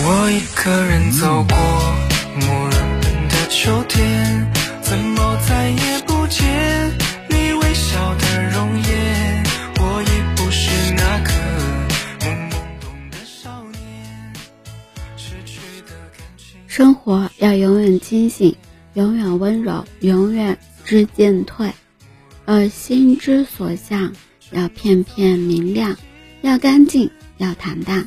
我一个人走过暮人的秋天，怎么再也不见你微笑的容颜？我已不是那个懵懵懂的少年，失去的感情。生活要永远清醒，永远温柔，永远知进退，而心之所向要片片明亮，要干净，要坦荡。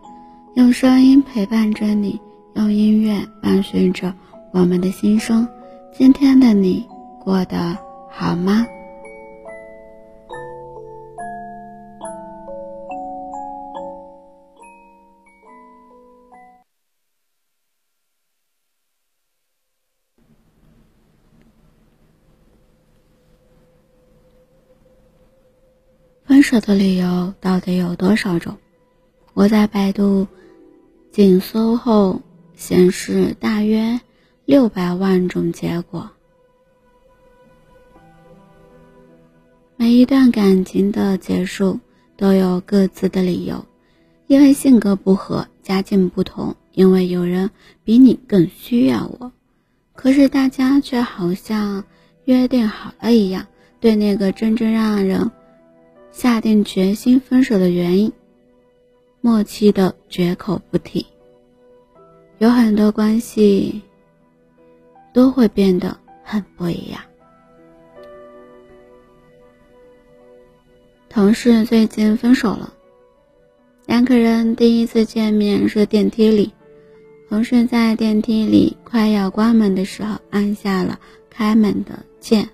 用声音陪伴着你，用音乐伴随着我们的心声。今天的你过得好吗？分手的理由到底有多少种？我在百度紧搜后显示大约六百万种结果。每一段感情的结束都有各自的理由，因为性格不合、家境不同，因为有人比你更需要我。可是大家却好像约定好了一样，对那个真正让人下定决心分手的原因，默契的绝口不提。有很多关系都会变得很不一样。同事最近分手了，两个人第一次见面是电梯里，同事在电梯里快要关门的时候按下了开门的键，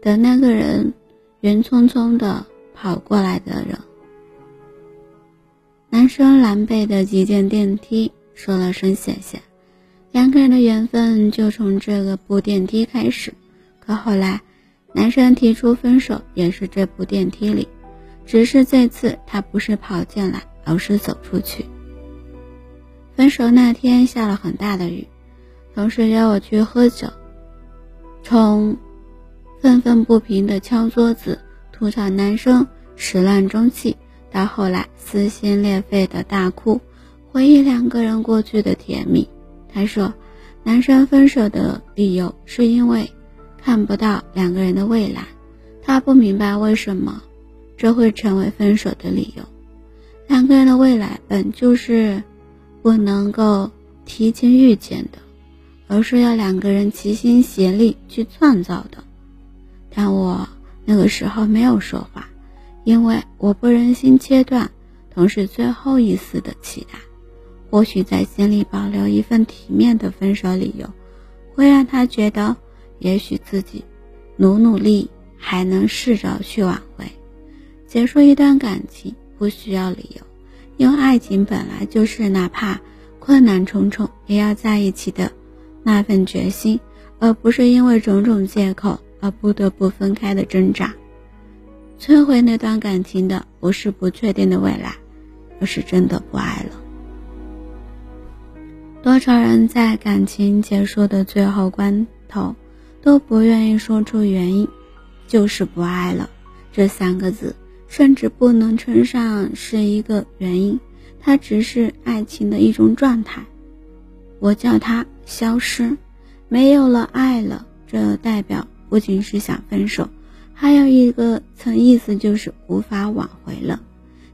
等那个人云匆匆的。跑过来的人，男生狼狈的挤进电梯，说了声谢谢，两个人的缘分就从这个部电梯开始。可后来，男生提出分手也是这部电梯里，只是这次他不是跑进来，而是走出去。分手那天下了很大的雨，同事约我去喝酒，从愤愤不平的敲桌子。吐槽男生始乱终弃，到后来撕心裂肺的大哭，回忆两个人过去的甜蜜。他说，男生分手的理由是因为看不到两个人的未来，他不明白为什么这会成为分手的理由。两个人的未来本就是不能够提前预见的，而是要两个人齐心协力去创造的。但我。那个时候没有说话，因为我不忍心切断同事最后一丝的期待。或许在心里保留一份体面的分手理由，会让他觉得，也许自己努努力还能试着去挽回。结束一段感情不需要理由，因为爱情本来就是哪怕困难重重也要在一起的那份决心，而不是因为种种借口。而不得不分开的挣扎，摧毁那段感情的不是不确定的未来，而是真的不爱了。多少人在感情结束的最后关头都不愿意说出原因，就是不爱了这三个字，甚至不能称上是一个原因，它只是爱情的一种状态。我叫它消失，没有了爱了，这代表。不仅是想分手，还有一个层意思就是无法挽回了。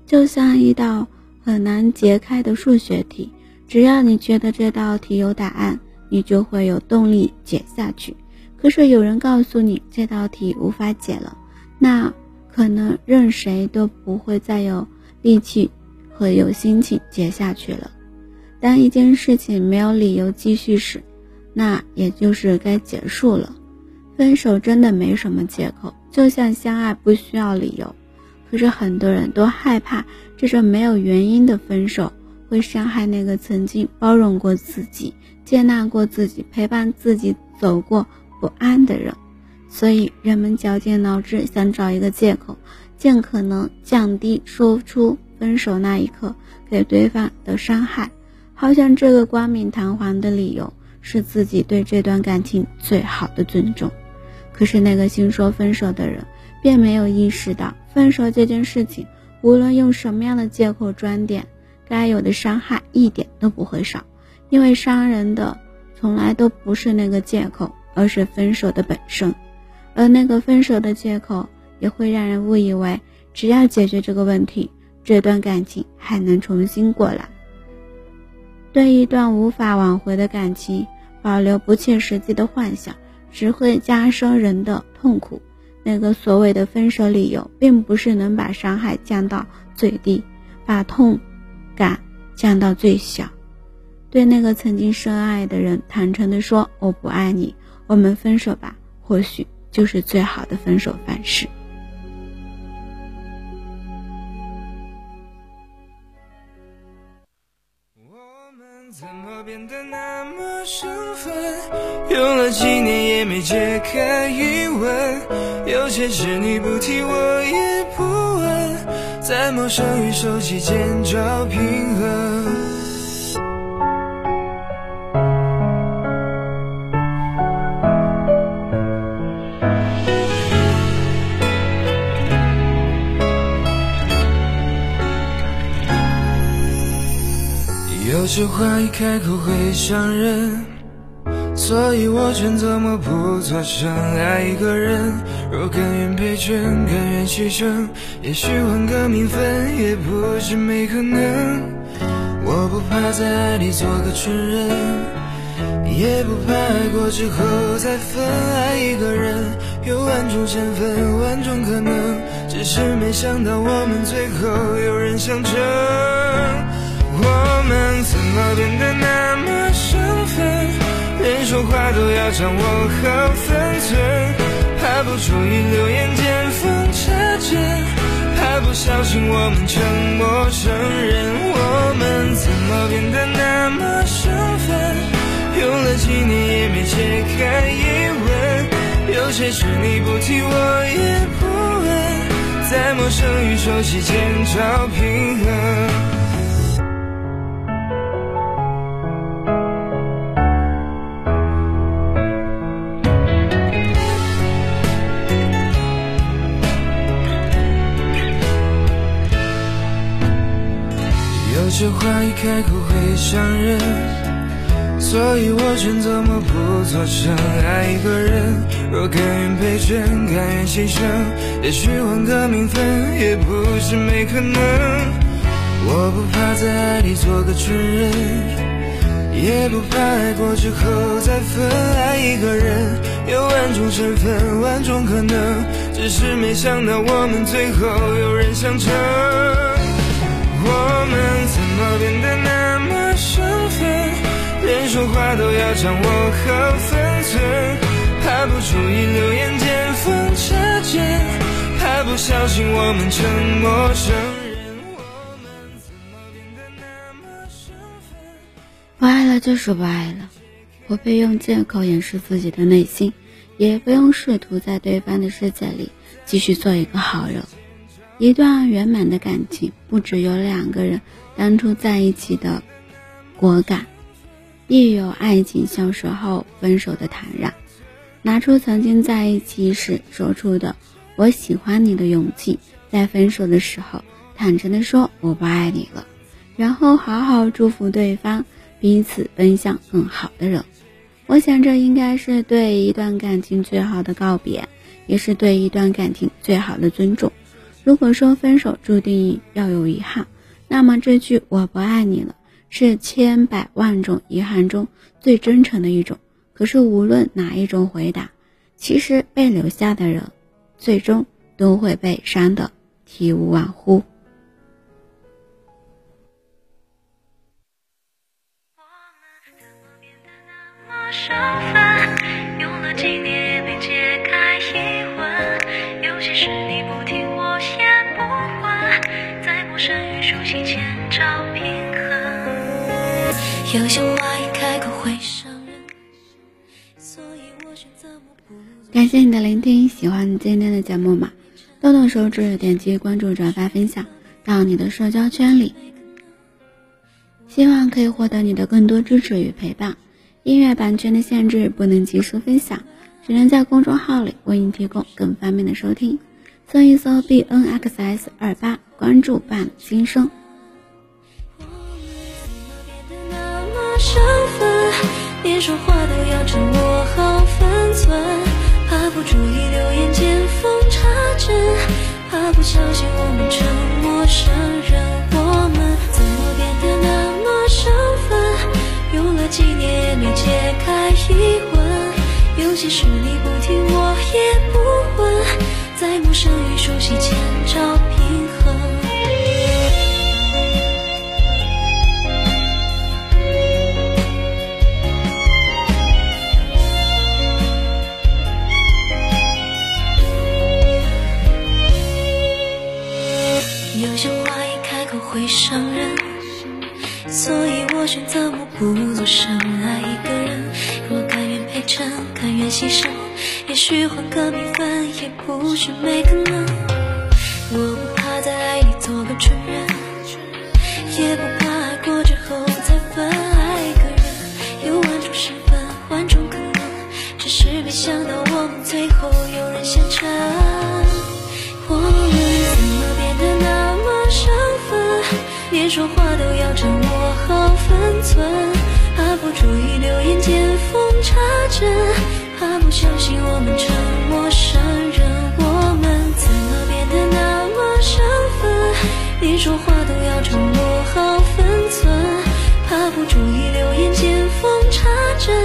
就像一道很难解开的数学题，只要你觉得这道题有答案，你就会有动力解下去。可是有人告诉你这道题无法解了，那可能任谁都不会再有力气和有心情解下去了。当一件事情没有理由继续时，那也就是该结束了。分手真的没什么借口，就像相爱不需要理由。可是很多人都害怕这种没有原因的分手会伤害那个曾经包容过自己、接纳过自己、陪伴自己走过不安的人。所以，人们绞尽脑汁想找一个借口，尽可能降低说出分手那一刻给对方的伤害，好像这个冠冕堂皇的理由是自己对这段感情最好的尊重。可是，那个先说分手的人并没有意识到，分手这件事情，无论用什么样的借口装点，该有的伤害一点都不会少，因为伤人的从来都不是那个借口，而是分手的本身。而那个分手的借口，也会让人误以为只要解决这个问题，这段感情还能重新过来。对一段无法挽回的感情保留不切实际的幻想，只会加深人的痛苦。那个所谓的分手理由，并不是能把伤害降到最低，把痛感降到最小。对那个曾经深爱的人，坦诚地说：“我不爱你，我们分手吧。”或许。就是最好的分手方式。我们怎么变得那么生分？用了几年也没解开疑问。有些事你不提我也不问，在陌生与熟悉间找平衡。有些话一开口会伤人，所以我选择默不作声。爱一个人，若甘愿陪衬，甘愿牺牲，也许换个名分，也不是没可能。我不怕在爱里做个蠢人，也不怕爱过之后再分。爱一个人，有万种身份，万种可能，只是没想到我们最后有人相称。我们怎么变得那么生分？说话都要掌握好分寸，怕不注意流言见缝插针，怕不小心我们成陌生人。我们怎么变得那么生分？用了几年也没解开疑问，有些事你不提我也不问，在陌生与熟悉间找平衡。这话一开口会伤人，所以我选择默不作声。爱一个人，若甘愿陪衬，甘愿牺牲，也许换个名分，也不是没可能。我不怕在爱里做个蠢人，也不怕爱过之后再分。爱一个人，有万种身份，万种可能，只是没想到我们最后有人相称。我们怎么变得那么生分？连说话都要掌握好分寸，怕不注意流言见缝插针，怕不小心我们成陌生人。我们怎么变得那么生分？不爱了就是不爱了，不必用借口掩饰自己的内心，也不用试图在对方的世界里继续做一个好人。一段圆满的感情，不只有两个人当初在一起的果敢，亦有爱情消失后分手的坦然。拿出曾经在一起时说出的“我喜欢你”的勇气，在分手的时候坦诚地说“我不爱你了”，然后好好祝福对方，彼此奔向更好的人。我想，这应该是对一段感情最好的告别，也是对一段感情最好的尊重。如果说分手注定要有遗憾，那么这句“我不爱你了”是千百万种遗憾中最真诚的一种。可是无论哪一种回答，其实被留下的人，最终都会被伤得体无完肤。用有些话一开口会伤人，所以我选择不感谢你的聆听，喜欢今天的节目吗？动动手指，点击关注、转发、分享到你的社交圈里，希望可以获得你的更多支持与陪伴。音乐版权的限制，不能及时分享，只能在公众号里为你提供更方便的收听。搜一搜 b n x s 二八，关注伴新生。身份？连说话都要掌握好分寸，怕不注意流言见缝插针，怕不小心我们成陌生人。我们怎么变得那么生分？用了几年也没解开疑问，有些事你不提我也不问，在陌生与熟悉间会伤人，所以我选择默不作声。爱一个人，若甘愿陪衬，甘愿牺牲，也许换个名分，也不是没可能。我不怕在爱里做个蠢人，也不连说话都要掌握好分寸，怕不注意流言见缝插针，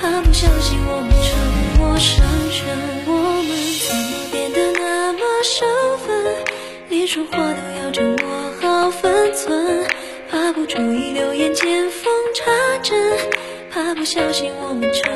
怕不小心我们成陌生人。我们怎么变得那么生分？连说话都要掌握好分寸，怕不注意流言见缝插针，怕不小心我们成